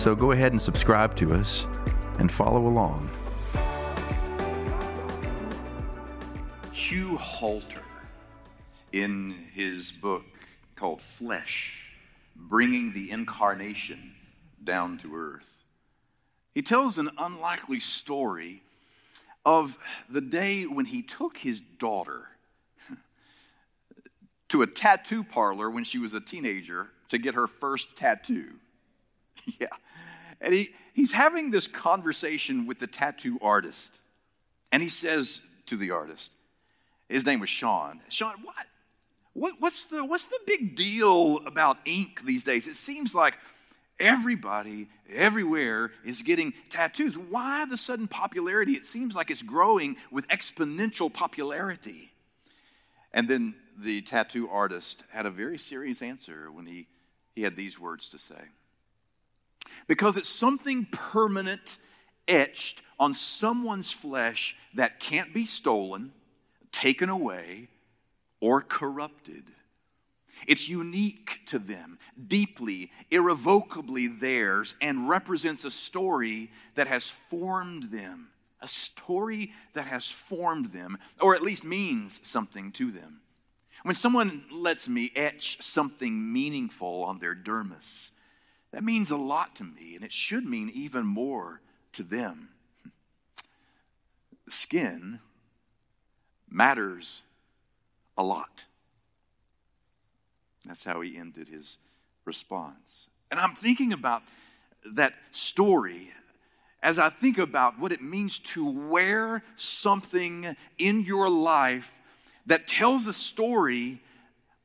So go ahead and subscribe to us and follow along. Hugh Halter, in his book called Flesh, Bringing the Incarnation Down to Earth, he tells an unlikely story of the day when he took his daughter to a tattoo parlor when she was a teenager to get her first tattoo. Yeah. And he, he's having this conversation with the tattoo artist. And he says to the artist, his name was Sean, Sean, what? what what's, the, what's the big deal about ink these days? It seems like everybody, everywhere is getting tattoos. Why the sudden popularity? It seems like it's growing with exponential popularity. And then the tattoo artist had a very serious answer when he, he had these words to say because it's something permanent etched on someone's flesh that can't be stolen, taken away, or corrupted. It's unique to them, deeply, irrevocably theirs, and represents a story that has formed them. A story that has formed them, or at least means something to them. When someone lets me etch something meaningful on their dermis, that means a lot to me, and it should mean even more to them. Skin matters a lot. That's how he ended his response. And I'm thinking about that story as I think about what it means to wear something in your life that tells a story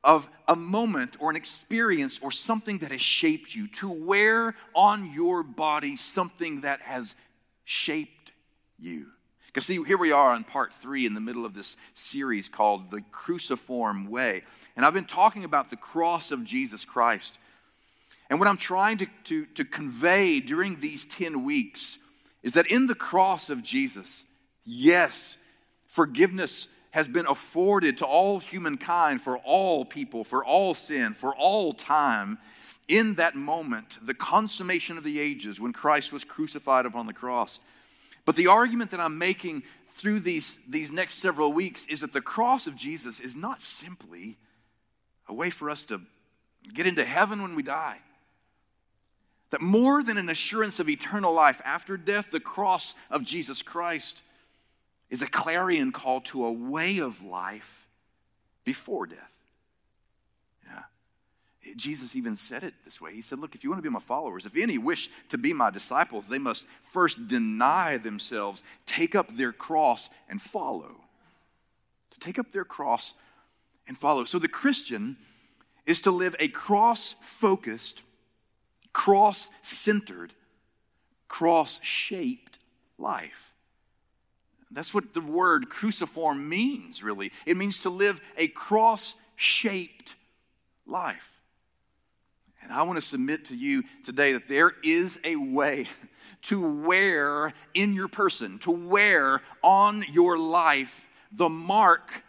of a moment or an experience or something that has shaped you, to wear on your body something that has shaped you. Because, see, here we are on part three in the middle of this series called The Cruciform Way. And I've been talking about the cross of Jesus Christ. And what I'm trying to, to, to convey during these 10 weeks is that in the cross of Jesus, yes, forgiveness has been afforded to all humankind for all people, for all sin, for all time. In that moment, the consummation of the ages, when Christ was crucified upon the cross. But the argument that I'm making through these, these next several weeks is that the cross of Jesus is not simply a way for us to get into heaven when we die. That more than an assurance of eternal life after death, the cross of Jesus Christ is a clarion call to a way of life before death. Yeah. Jesus even said it this way. He said, Look, if you want to be my followers, if any wish to be my disciples, they must first deny themselves, take up their cross, and follow. To take up their cross and follow. So the Christian is to live a cross focused, cross centered, cross shaped life. That's what the word cruciform means, really. It means to live a cross shaped life. And I want to submit to you today that there is a way to wear in your person, to wear on your life the mark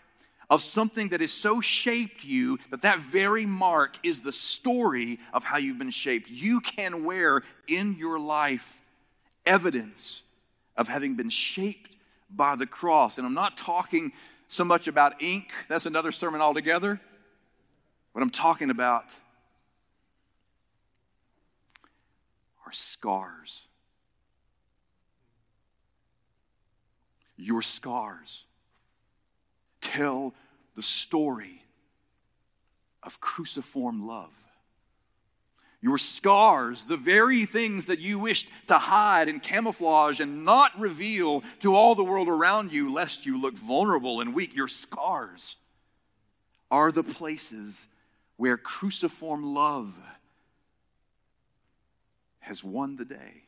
of something that has so shaped you that that very mark is the story of how you've been shaped. You can wear in your life evidence of having been shaped by the cross. And I'm not talking so much about ink, that's another sermon altogether. What I'm talking about are scars. Your scars tell the story of cruciform love. Your scars, the very things that you wished to hide and camouflage and not reveal to all the world around you, lest you look vulnerable and weak, your scars are the places where cruciform love has won the day.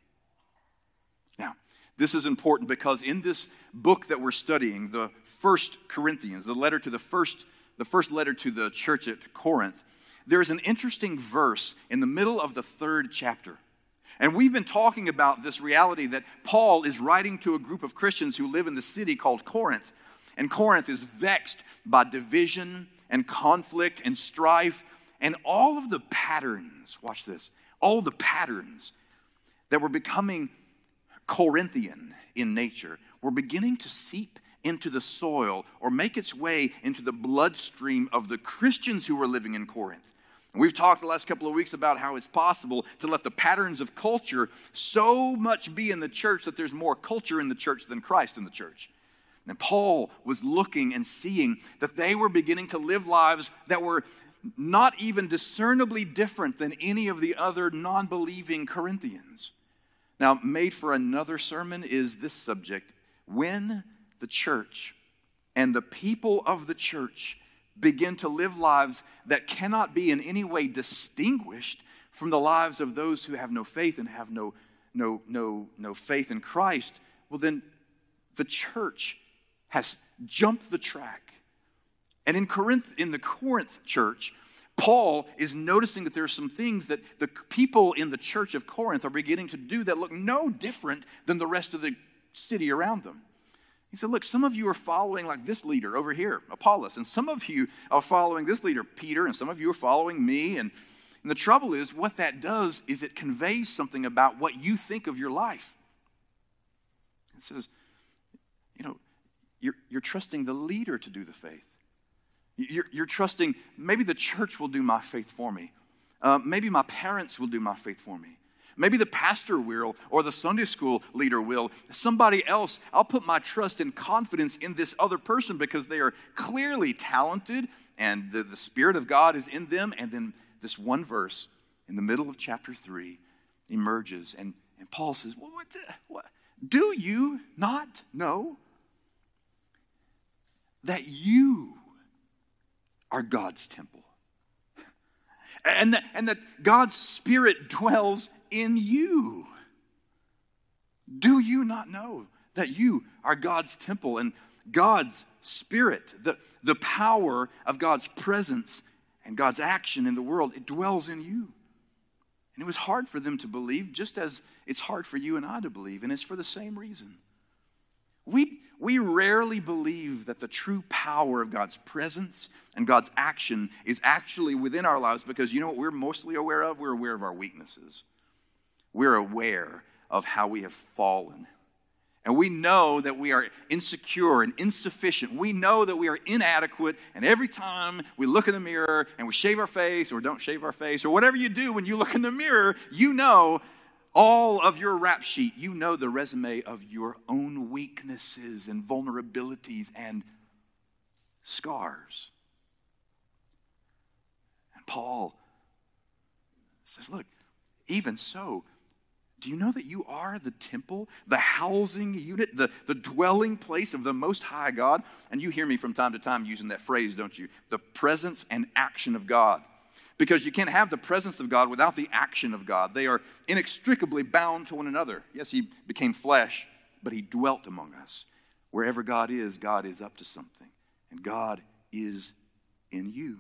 Now, this is important because in this book that we're studying, the first Corinthians, the letter to the first, the first letter to the church at Corinth, there's an interesting verse in the middle of the third chapter. And we've been talking about this reality that Paul is writing to a group of Christians who live in the city called Corinth. And Corinth is vexed by division and conflict and strife and all of the patterns, watch this, all the patterns that were becoming Corinthian in nature were beginning to seep into the soil or make its way into the bloodstream of the Christians who were living in Corinth. We've talked the last couple of weeks about how it's possible to let the patterns of culture so much be in the church that there's more culture in the church than Christ in the church. And Paul was looking and seeing that they were beginning to live lives that were not even discernibly different than any of the other non believing Corinthians. Now, made for another sermon is this subject when the church and the people of the church begin to live lives that cannot be in any way distinguished from the lives of those who have no faith and have no, no, no, no faith in Christ, well, then the church has jumped the track. And in Corinth, in the Corinth church, Paul is noticing that there are some things that the people in the church of Corinth are beginning to do that look no different than the rest of the city around them. He said, Look, some of you are following like this leader over here, Apollos, and some of you are following this leader, Peter, and some of you are following me. And, and the trouble is, what that does is it conveys something about what you think of your life. It says, You know, you're, you're trusting the leader to do the faith. You're, you're trusting maybe the church will do my faith for me. Uh, maybe my parents will do my faith for me. Maybe the pastor will, or the Sunday school leader will. Somebody else, I'll put my trust and confidence in this other person because they are clearly talented and the, the Spirit of God is in them. And then this one verse in the middle of chapter 3 emerges, and, and Paul says, well, what, what, Do you not know that you are God's temple? And that, and that God's Spirit dwells in you. Do you not know that you are God's temple and God's Spirit, the, the power of God's presence and God's action in the world, it dwells in you? And it was hard for them to believe, just as it's hard for you and I to believe, and it's for the same reason. We, we rarely believe that the true power of God's presence and God's action is actually within our lives because you know what we're mostly aware of? We're aware of our weaknesses we're aware of how we have fallen. And we know that we are insecure and insufficient. We know that we are inadequate. And every time we look in the mirror and we shave our face or don't shave our face or whatever you do when you look in the mirror, you know all of your rap sheet. You know the resume of your own weaknesses and vulnerabilities and scars. And Paul says, Look, even so, do you know that you are the temple, the housing unit, the, the dwelling place of the Most High God? And you hear me from time to time using that phrase, don't you? The presence and action of God. Because you can't have the presence of God without the action of God. They are inextricably bound to one another. Yes, He became flesh, but He dwelt among us. Wherever God is, God is up to something. And God is in you.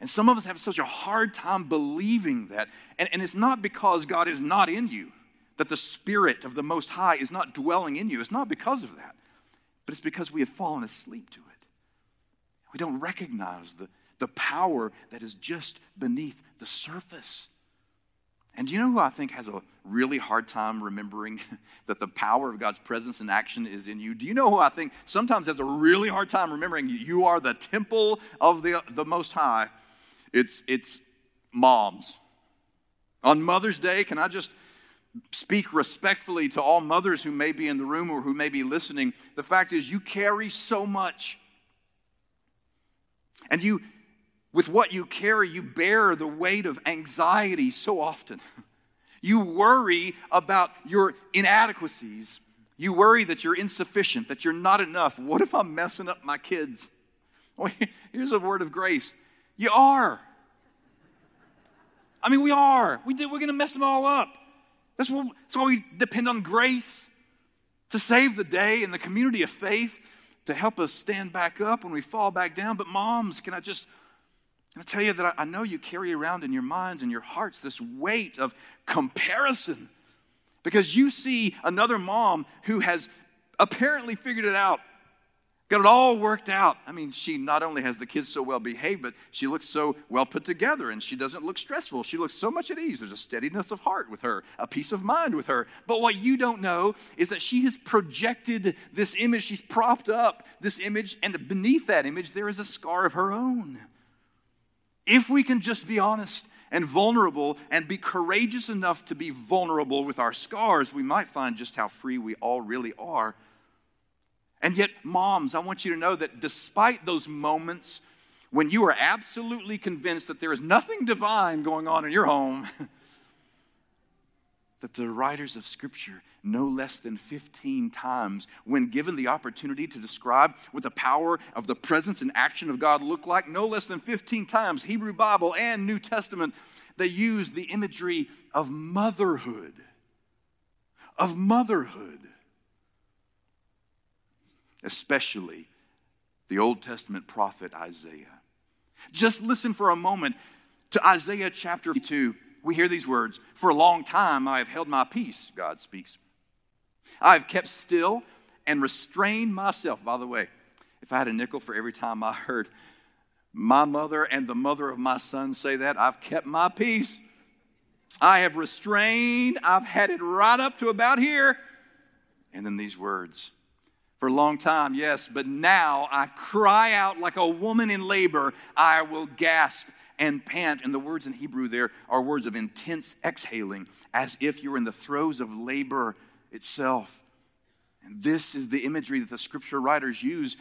And some of us have such a hard time believing that. And, and it's not because God is not in you, that the Spirit of the Most High is not dwelling in you. It's not because of that, but it's because we have fallen asleep to it. We don't recognize the, the power that is just beneath the surface. And do you know who I think has a really hard time remembering that the power of God's presence and action is in you? Do you know who I think sometimes has a really hard time remembering you are the temple of the, the Most High? It's, it's moms. On Mother's Day, can I just speak respectfully to all mothers who may be in the room or who may be listening? The fact is, you carry so much. And you, with what you carry, you bear the weight of anxiety so often. You worry about your inadequacies. You worry that you're insufficient, that you're not enough. What if I'm messing up my kids? Well, here's a word of grace you are. I mean, we are. We did, we're going to mess them all up. That's, what, that's why we depend on grace to save the day and the community of faith to help us stand back up when we fall back down. But, moms, can I just I tell you that I, know you carry around in your minds and your hearts this weight of comparison because you see another mom who has apparently figured it out got it all worked out. I mean, she not only has the kids so well behaved, but she looks so well put together and she doesn't look stressful. She looks so much at ease. There's a steadiness of heart with her, a peace of mind with her. But what you don't know is that she has projected this image, she's propped up this image, and beneath that image, there is a scar of her own. If we can just be honest and vulnerable and be courageous enough to be vulnerable with our scars, we might find just how free we all really are. And yet, moms, I want you to know that despite those moments when you are absolutely convinced that there is nothing divine going on in your home, that the writers of Scripture, no less than 15 times, when given the opportunity to describe what the power of the presence and action of God look like, no less than 15 times, Hebrew Bible and New Testament, they use the imagery of motherhood. Of motherhood especially the Old Testament prophet Isaiah. Just listen for a moment to Isaiah chapter 2. We hear these words For a long time I have held my peace, God speaks. I have kept still and restrained myself. By the way, if I had a nickel for every time I heard my mother and the mother of my son say that, I've kept my peace. I have restrained, I've had it right up to about here. And then these words for a long time, yes, but now I cry out like a woman in labor. I will gasp and pant. And the words in Hebrew there are words of intense exhaling, as if you're in the throes of labor itself. And this is the imagery that the scripture writers use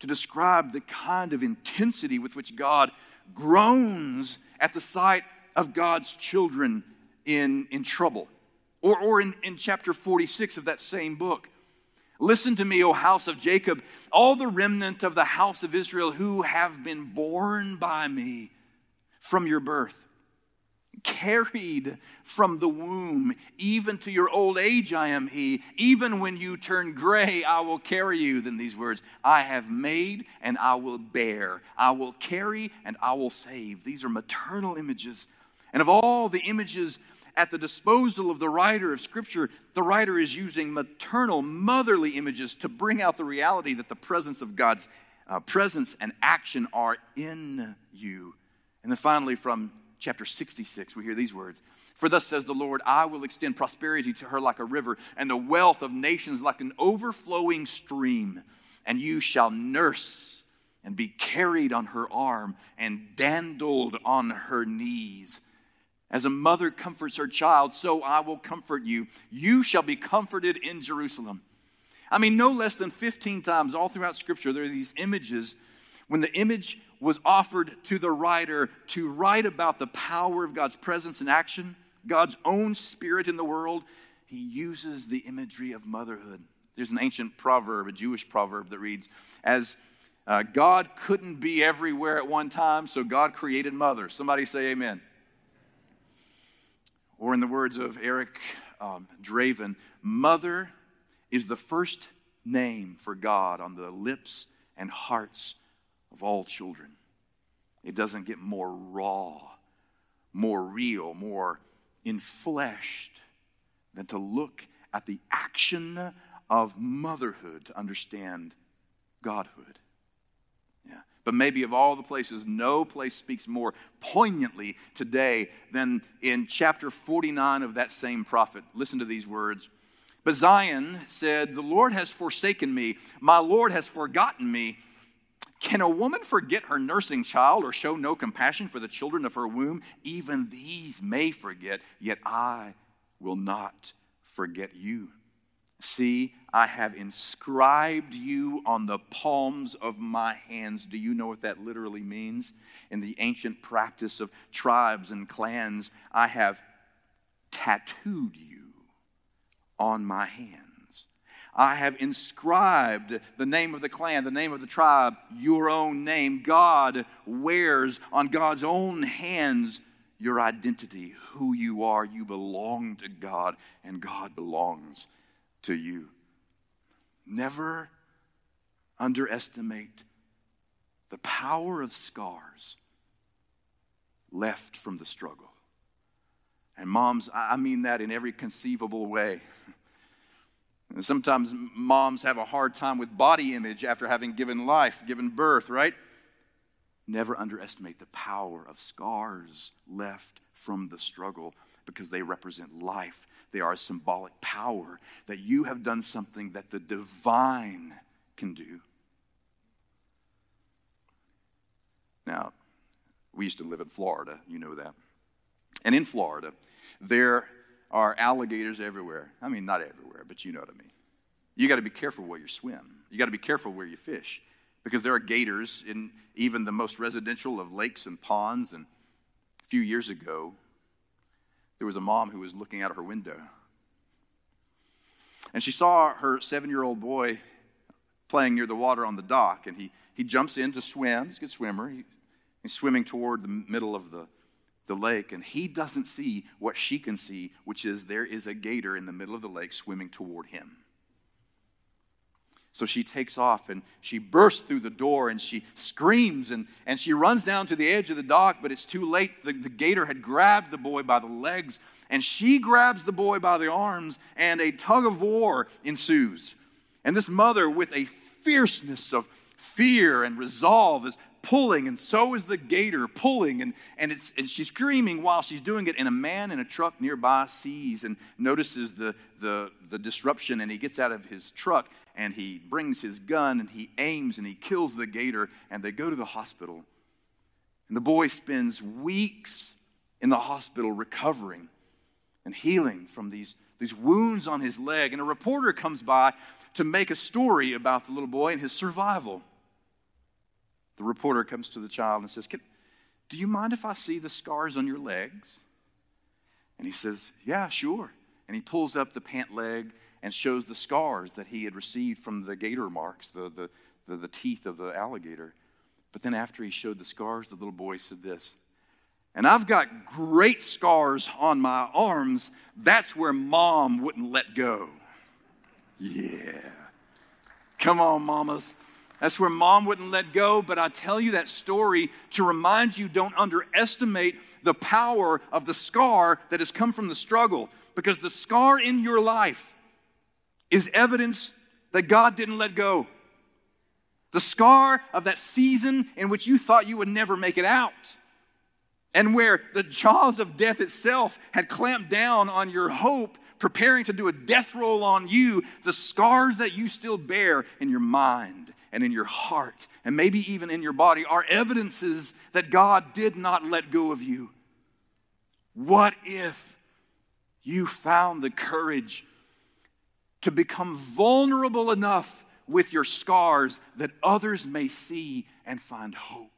to describe the kind of intensity with which God groans at the sight of God's children in, in trouble. Or, or in, in chapter 46 of that same book. Listen to me, O house of Jacob, all the remnant of the house of Israel who have been born by me from your birth, carried from the womb, even to your old age I am he. Even when you turn gray, I will carry you. Then these words I have made and I will bear, I will carry and I will save. These are maternal images. And of all the images at the disposal of the writer of Scripture, the writer is using maternal, motherly images to bring out the reality that the presence of God's uh, presence and action are in you. And then finally, from chapter 66, we hear these words For thus says the Lord, I will extend prosperity to her like a river, and the wealth of nations like an overflowing stream. And you shall nurse and be carried on her arm and dandled on her knees. As a mother comforts her child, so I will comfort you. You shall be comforted in Jerusalem. I mean, no less than 15 times all throughout Scripture, there are these images. When the image was offered to the writer to write about the power of God's presence and action, God's own spirit in the world, he uses the imagery of motherhood. There's an ancient proverb, a Jewish proverb that reads, As uh, God couldn't be everywhere at one time, so God created mothers. Somebody say amen. Or, in the words of Eric um, Draven, mother is the first name for God on the lips and hearts of all children. It doesn't get more raw, more real, more infleshed than to look at the action of motherhood to understand Godhood. Yeah. But maybe of all the places, no place speaks more poignantly today than in chapter 49 of that same prophet. Listen to these words. But Zion said, The Lord has forsaken me, my Lord has forgotten me. Can a woman forget her nursing child or show no compassion for the children of her womb? Even these may forget, yet I will not forget you. See, I have inscribed you on the palms of my hands. Do you know what that literally means? In the ancient practice of tribes and clans, I have tattooed you on my hands. I have inscribed the name of the clan, the name of the tribe, your own name. God wears on God's own hands your identity, who you are. You belong to God, and God belongs to you. Never underestimate the power of scars left from the struggle. And moms, I mean that in every conceivable way. And sometimes moms have a hard time with body image after having given life, given birth, right? Never underestimate the power of scars left from the struggle because they represent life. They are a symbolic power that you have done something that the divine can do. Now, we used to live in Florida, you know that. And in Florida, there are alligators everywhere. I mean, not everywhere, but you know what I mean. You got to be careful where you swim. You got to be careful where you fish because there are gators in even the most residential of lakes and ponds. And a few years ago, there was a mom who was looking out of her window. And she saw her seven year old boy playing near the water on the dock. And he, he jumps in to swim. He's a good swimmer. He, he's swimming toward the middle of the, the lake. And he doesn't see what she can see, which is there is a gator in the middle of the lake swimming toward him. So she takes off and she bursts through the door and she screams and, and she runs down to the edge of the dock, but it's too late. The, the gator had grabbed the boy by the legs and she grabs the boy by the arms and a tug of war ensues. And this mother, with a fierceness of fear and resolve, is pulling, and so is the gator pulling, and, and, it's, and she's screaming while she's doing it. And a man in a truck nearby sees and notices the, the, the disruption, and he gets out of his truck and he brings his gun and he aims and he kills the gator, and they go to the hospital. And the boy spends weeks in the hospital recovering and healing from these, these wounds on his leg. And a reporter comes by to make a story about the little boy and his survival. The reporter comes to the child and says, Do you mind if I see the scars on your legs? And he says, Yeah, sure. And he pulls up the pant leg and shows the scars that he had received from the gator marks, the, the, the, the teeth of the alligator. But then after he showed the scars, the little boy said this and I've got great scars on my arms. That's where mom wouldn't let go. Yeah. Come on, mamas. That's where mom wouldn't let go. But I tell you that story to remind you don't underestimate the power of the scar that has come from the struggle. Because the scar in your life is evidence that God didn't let go. The scar of that season in which you thought you would never make it out. And where the jaws of death itself had clamped down on your hope preparing to do a death roll on you, the scars that you still bear in your mind and in your heart and maybe even in your body are evidences that God did not let go of you. What if you found the courage to become vulnerable enough with your scars that others may see and find hope?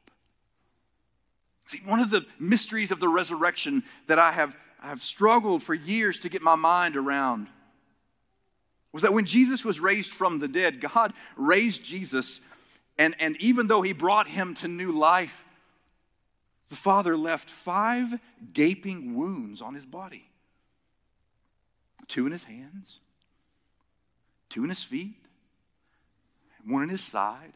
See, one of the mysteries of the resurrection that I have I've struggled for years to get my mind around was that when Jesus was raised from the dead, God raised Jesus, and, and even though he brought him to new life, the Father left five gaping wounds on his body two in his hands, two in his feet, one in his side.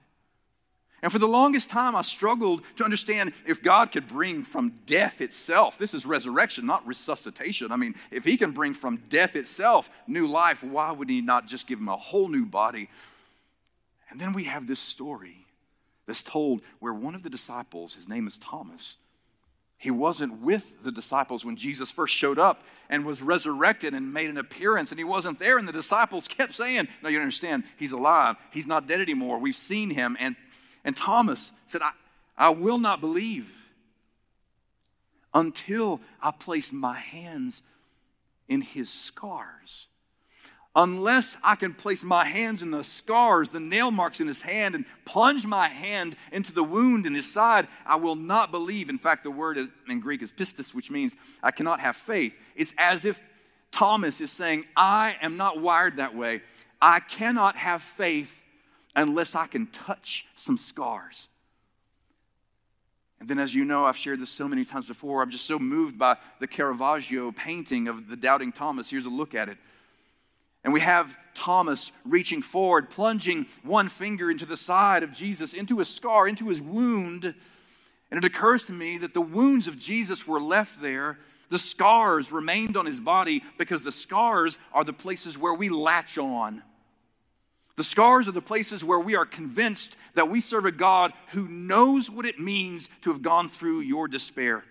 And for the longest time, I struggled to understand if God could bring from death itself, this is resurrection, not resuscitation. I mean, if He can bring from death itself new life, why would He not just give him a whole new body? And then we have this story that's told where one of the disciples, his name is Thomas, he wasn't with the disciples when Jesus first showed up and was resurrected and made an appearance, and he wasn't there. And the disciples kept saying, No, you understand, he's alive. He's not dead anymore. We've seen him. And and Thomas said, I, I will not believe until I place my hands in his scars. Unless I can place my hands in the scars, the nail marks in his hand, and plunge my hand into the wound in his side, I will not believe. In fact, the word in Greek is pistis, which means I cannot have faith. It's as if Thomas is saying, I am not wired that way. I cannot have faith unless I can touch some scars. And then, as you know, I've shared this so many times before, I'm just so moved by the Caravaggio painting of the doubting Thomas. Here's a look at it. And we have Thomas reaching forward, plunging one finger into the side of Jesus, into his scar, into his wound. And it occurs to me that the wounds of Jesus were left there. The scars remained on his body because the scars are the places where we latch on. The scars are the places where we are convinced that we serve a God who knows what it means to have gone through your despair.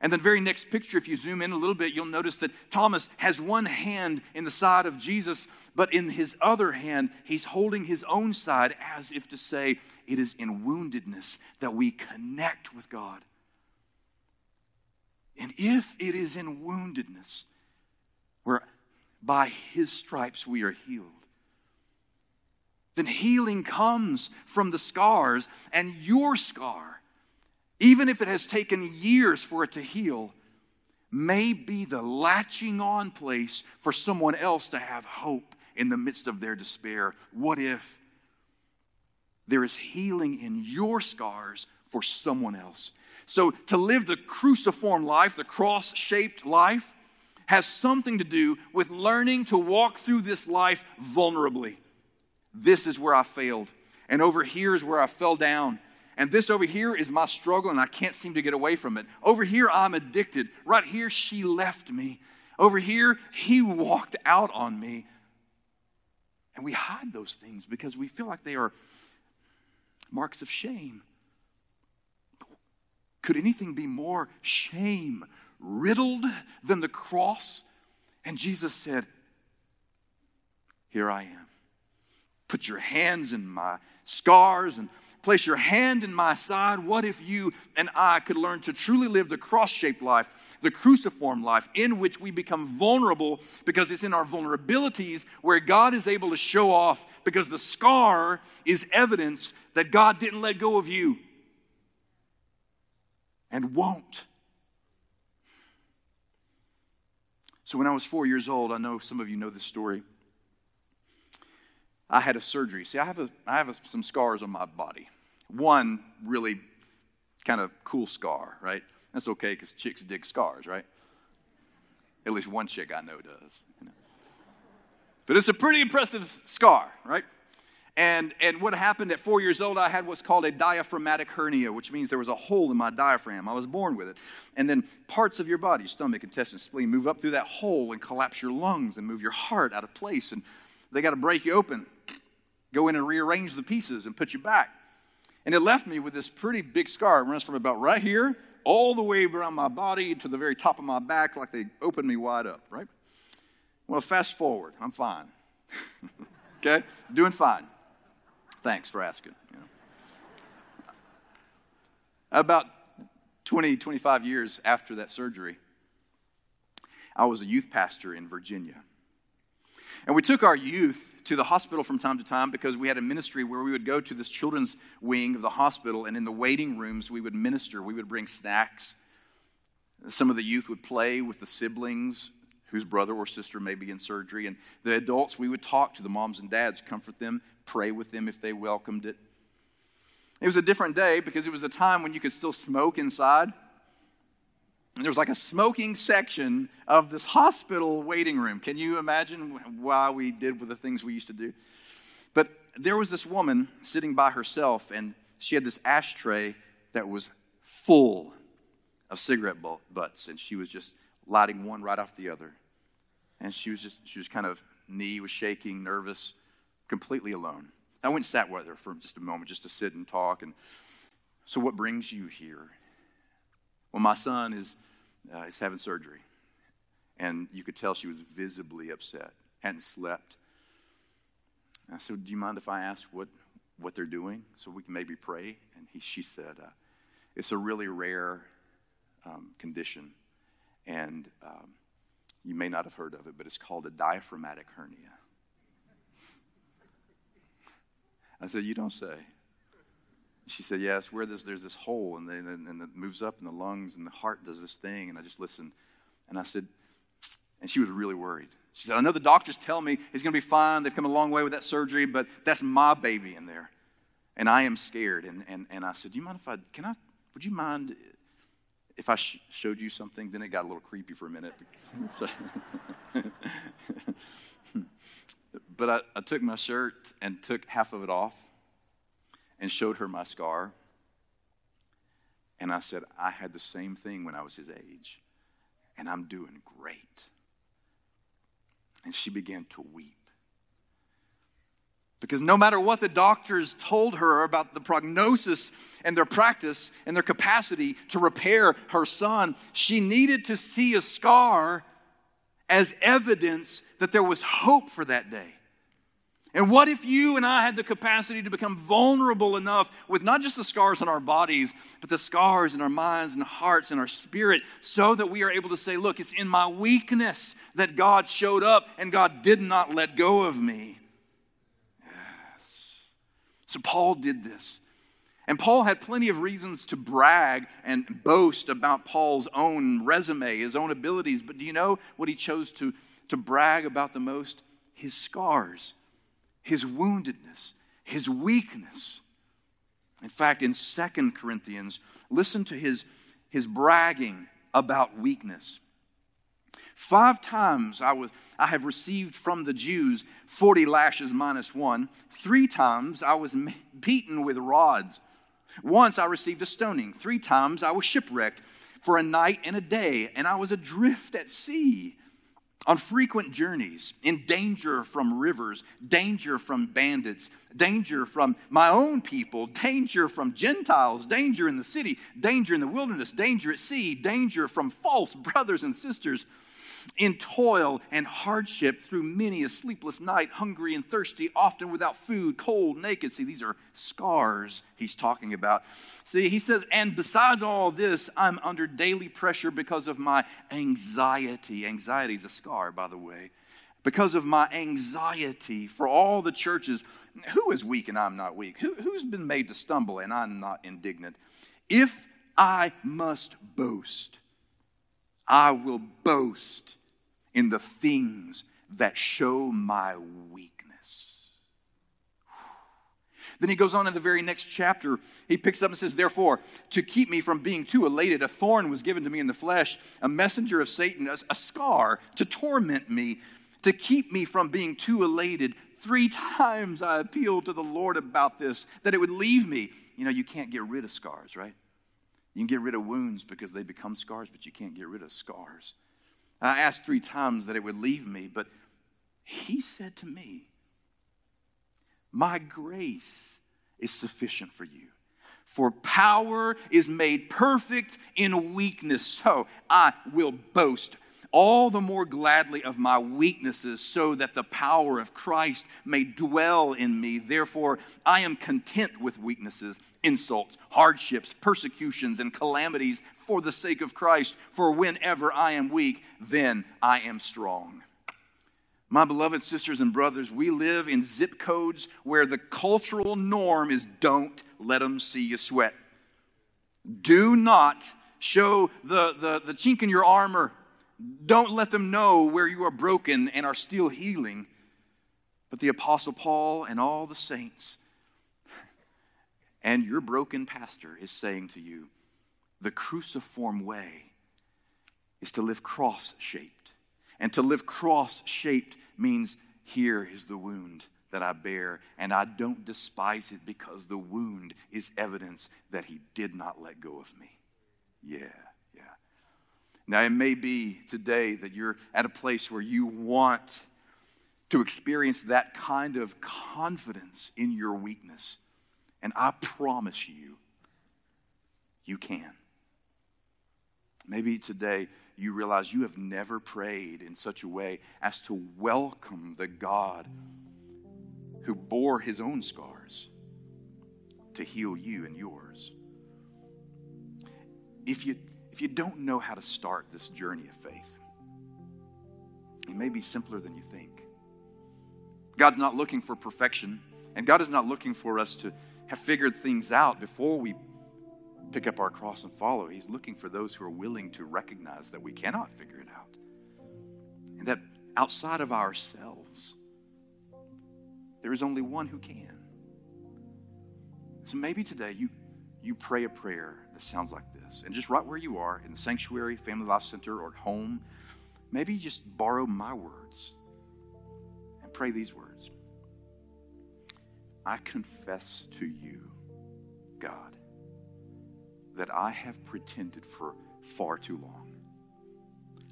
And then, very next picture, if you zoom in a little bit, you'll notice that Thomas has one hand in the side of Jesus, but in his other hand, he's holding his own side as if to say, It is in woundedness that we connect with God. And if it is in woundedness, where by his stripes we are healed, then healing comes from the scars, and your scar, even if it has taken years for it to heal, may be the latching on place for someone else to have hope in the midst of their despair. What if there is healing in your scars for someone else? So, to live the cruciform life, the cross shaped life, has something to do with learning to walk through this life vulnerably. This is where I failed. And over here is where I fell down. And this over here is my struggle, and I can't seem to get away from it. Over here, I'm addicted. Right here, she left me. Over here, he walked out on me. And we hide those things because we feel like they are marks of shame. Could anything be more shame riddled than the cross? And Jesus said, Here I am. Put your hands in my scars and place your hand in my side. What if you and I could learn to truly live the cross shaped life, the cruciform life, in which we become vulnerable because it's in our vulnerabilities where God is able to show off because the scar is evidence that God didn't let go of you and won't. So, when I was four years old, I know some of you know this story. I had a surgery. See, I have, a, I have a, some scars on my body. One really kind of cool scar, right? That's okay because chicks dig scars, right? At least one chick I know does. You know? But it's a pretty impressive scar, right? And, and what happened at four years old, I had what's called a diaphragmatic hernia, which means there was a hole in my diaphragm. I was born with it. And then parts of your body, stomach, intestine, spleen, move up through that hole and collapse your lungs and move your heart out of place. And they got to break you open go in and rearrange the pieces and put you back. And it left me with this pretty big scar. It runs from about right here all the way around my body to the very top of my back, like they opened me wide up, right? Well, fast forward, I'm fine. okay? Doing fine. Thanks for asking. You know. About 20, 25 years after that surgery, I was a youth pastor in Virginia. And we took our youth to the hospital from time to time because we had a ministry where we would go to this children's wing of the hospital, and in the waiting rooms, we would minister. We would bring snacks. Some of the youth would play with the siblings whose brother or sister may be in surgery. And the adults, we would talk to the moms and dads, comfort them, pray with them if they welcomed it. It was a different day because it was a time when you could still smoke inside. And there was like a smoking section of this hospital waiting room. Can you imagine why we did the things we used to do? But there was this woman sitting by herself, and she had this ashtray that was full of cigarette butts, and she was just lighting one right off the other. And she was just, she was kind of, knee was shaking, nervous, completely alone. I went and sat with her for just a moment just to sit and talk. And so, what brings you here? Well, my son is uh, is having surgery. And you could tell she was visibly upset, hadn't slept. And I said, Do you mind if I ask what, what they're doing so we can maybe pray? And he, she said, uh, It's a really rare um, condition. And um, you may not have heard of it, but it's called a diaphragmatic hernia. I said, You don't say. She said, Yes, where there's, there's this hole, and, they, and it moves up in the lungs, and the heart does this thing. And I just listened. And I said, And she was really worried. She said, I know the doctors tell me he's going to be fine. They've come a long way with that surgery, but that's my baby in there. And I am scared. And, and, and I said, Do you mind if I, can I, would you mind if I sh- showed you something? Then it got a little creepy for a minute. but I, I took my shirt and took half of it off and showed her my scar. And I said, I had the same thing when I was his age, and I'm doing great. And she began to weep. Because no matter what the doctors told her about the prognosis and their practice and their capacity to repair her son, she needed to see a scar as evidence that there was hope for that day. And what if you and I had the capacity to become vulnerable enough with not just the scars on our bodies, but the scars in our minds and hearts and our spirit, so that we are able to say, Look, it's in my weakness that God showed up and God did not let go of me. Yes. So Paul did this. And Paul had plenty of reasons to brag and boast about Paul's own resume, his own abilities. But do you know what he chose to, to brag about the most? His scars his woundedness, his weakness. In fact, in Second Corinthians, listen to his, his bragging about weakness. Five times I, was, I have received from the Jews 40 lashes minus one. Three times I was beaten with rods. Once I received a stoning. Three times I was shipwrecked for a night and a day, and I was adrift at sea on frequent journeys, in danger from rivers, danger from bandits, danger from my own people, danger from Gentiles, danger in the city, danger in the wilderness, danger at sea, danger from false brothers and sisters in toil and hardship through many a sleepless night, hungry and thirsty, often without food, cold, naked. See, these are scars he's talking about. See, he says, and besides all this, I'm under daily pressure because of my anxiety. Anxiety is a scar, by the way. Because of my anxiety for all the churches. Who is weak and I'm not weak? Who, who's been made to stumble and I'm not indignant? If I must boast, I will boast in the things that show my weakness. Then he goes on in the very next chapter. He picks up and says, Therefore, to keep me from being too elated, a thorn was given to me in the flesh, a messenger of Satan, a, scar to torment me, to keep me from being too elated. Three times I appealed to the Lord about this, that it would leave me. You know, you can't get rid of scars, right? You can get rid of wounds because they become scars, but you can't get rid of scars. I asked three times that it would leave me, but he said to me, My grace is sufficient for you. For power is made perfect in weakness. So I will boast all the more gladly of my weaknesses, so that the power of Christ may dwell in me. Therefore, I am content with weaknesses, insults, hardships, persecutions, and calamities for the sake of Christ. For whenever I am weak, then I am strong. My beloved sisters and brothers, we live in zip codes where the cultural norm is don't let them see you sweat. Do not show the, the, the chink in your armor don't let them know where you are broken and are still healing. But the Apostle Paul and all the saints and your broken pastor is saying to you the cruciform way is to live cross shaped. And to live cross shaped means here is the wound that I bear, and I don't despise it because the wound is evidence that he did not let go of me. Yeah. Now, it may be today that you're at a place where you want to experience that kind of confidence in your weakness. And I promise you, you can. Maybe today you realize you have never prayed in such a way as to welcome the God who bore his own scars to heal you and yours. If you if you don't know how to start this journey of faith, it may be simpler than you think. God's not looking for perfection, and God is not looking for us to have figured things out before we pick up our cross and follow. He's looking for those who are willing to recognize that we cannot figure it out, and that outside of ourselves, there is only one who can. So maybe today you you pray a prayer that sounds like this. And just right where you are, in the sanctuary, Family Life Center, or at home, maybe just borrow my words and pray these words I confess to you, God, that I have pretended for far too long.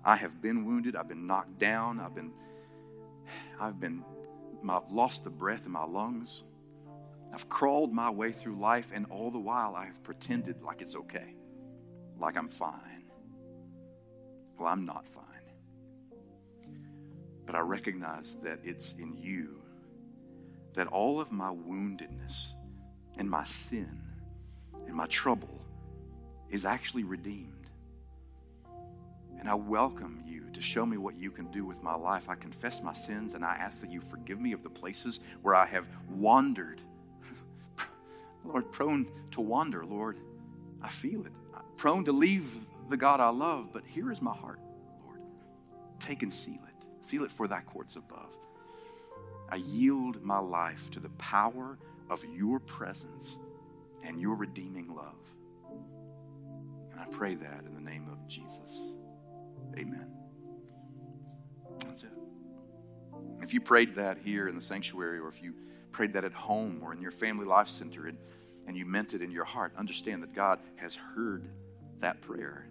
I have been wounded, I've been knocked down, I've been I've been I've lost the breath in my lungs. I've crawled my way through life, and all the while I have pretended like it's okay, like I'm fine. Well, I'm not fine. But I recognize that it's in you that all of my woundedness and my sin and my trouble is actually redeemed. And I welcome you to show me what you can do with my life. I confess my sins and I ask that you forgive me of the places where I have wandered Lord, prone to wander, Lord. I feel it. I'm Prone to leave the God I love, but here is my heart, Lord. Take and seal it. Seal it for thy courts above. I yield my life to the power of your presence and your redeeming love. And I pray that in the name of Jesus. Amen. That's it. If you prayed that here in the sanctuary, or if you prayed that at home or in your family life center and, and you meant it in your heart, understand that God has heard that prayer.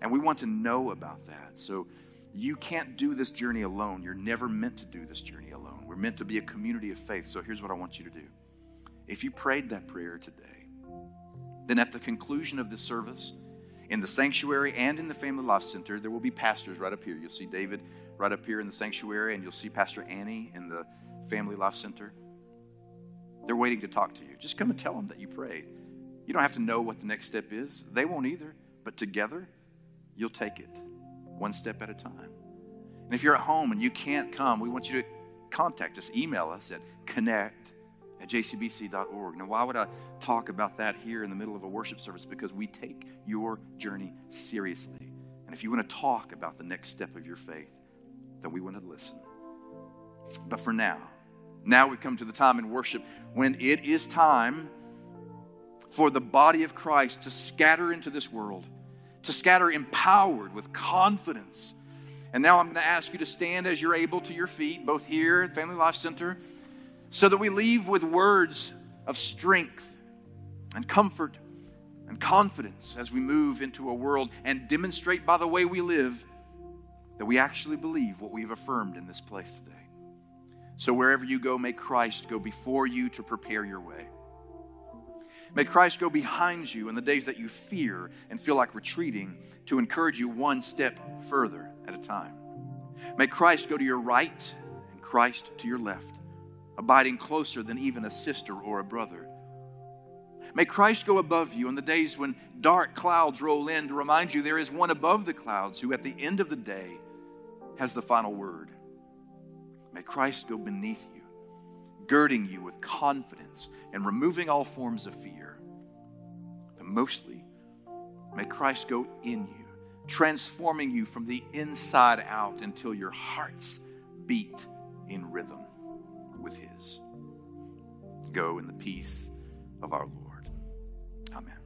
And we want to know about that. So you can't do this journey alone. You're never meant to do this journey alone. We're meant to be a community of faith. So here's what I want you to do. If you prayed that prayer today, then at the conclusion of this service, in the sanctuary and in the Family Life Center, there will be pastors right up here. You'll see David right up here in the sanctuary, and you'll see Pastor Annie in the Family Life Center. They're waiting to talk to you. Just come and tell them that you prayed. You don't have to know what the next step is, they won't either. But together, you'll take it one step at a time. And if you're at home and you can't come, we want you to contact us, email us at connect at jcbc.org. Now, why would I talk about that here in the middle of a worship service? Because we take your journey seriously. And if you want to talk about the next step of your faith, then we want to listen. But for now, now we come to the time in worship when it is time for the body of Christ to scatter into this world, to scatter empowered with confidence. And now I'm going to ask you to stand as you're able to your feet, both here at Family Life Center, so that we leave with words of strength and comfort and confidence as we move into a world and demonstrate by the way we live that we actually believe what we've affirmed in this place today. So wherever you go, may Christ go before you to prepare your way. May Christ go behind you in the days that you fear and feel like retreating to encourage you one step further at a time. May Christ go to your right and Christ to your left, abiding closer than even a sister or a brother. May Christ go above you in the days when dark clouds roll in to remind you there is one above the clouds who, at the end of the day, has the final word. May Christ go beneath you, girding you with confidence and removing all forms of fear. But mostly, may Christ go in you, transforming you from the inside out until your hearts beat in rhythm with His. Go in the peace of our Lord. Amen.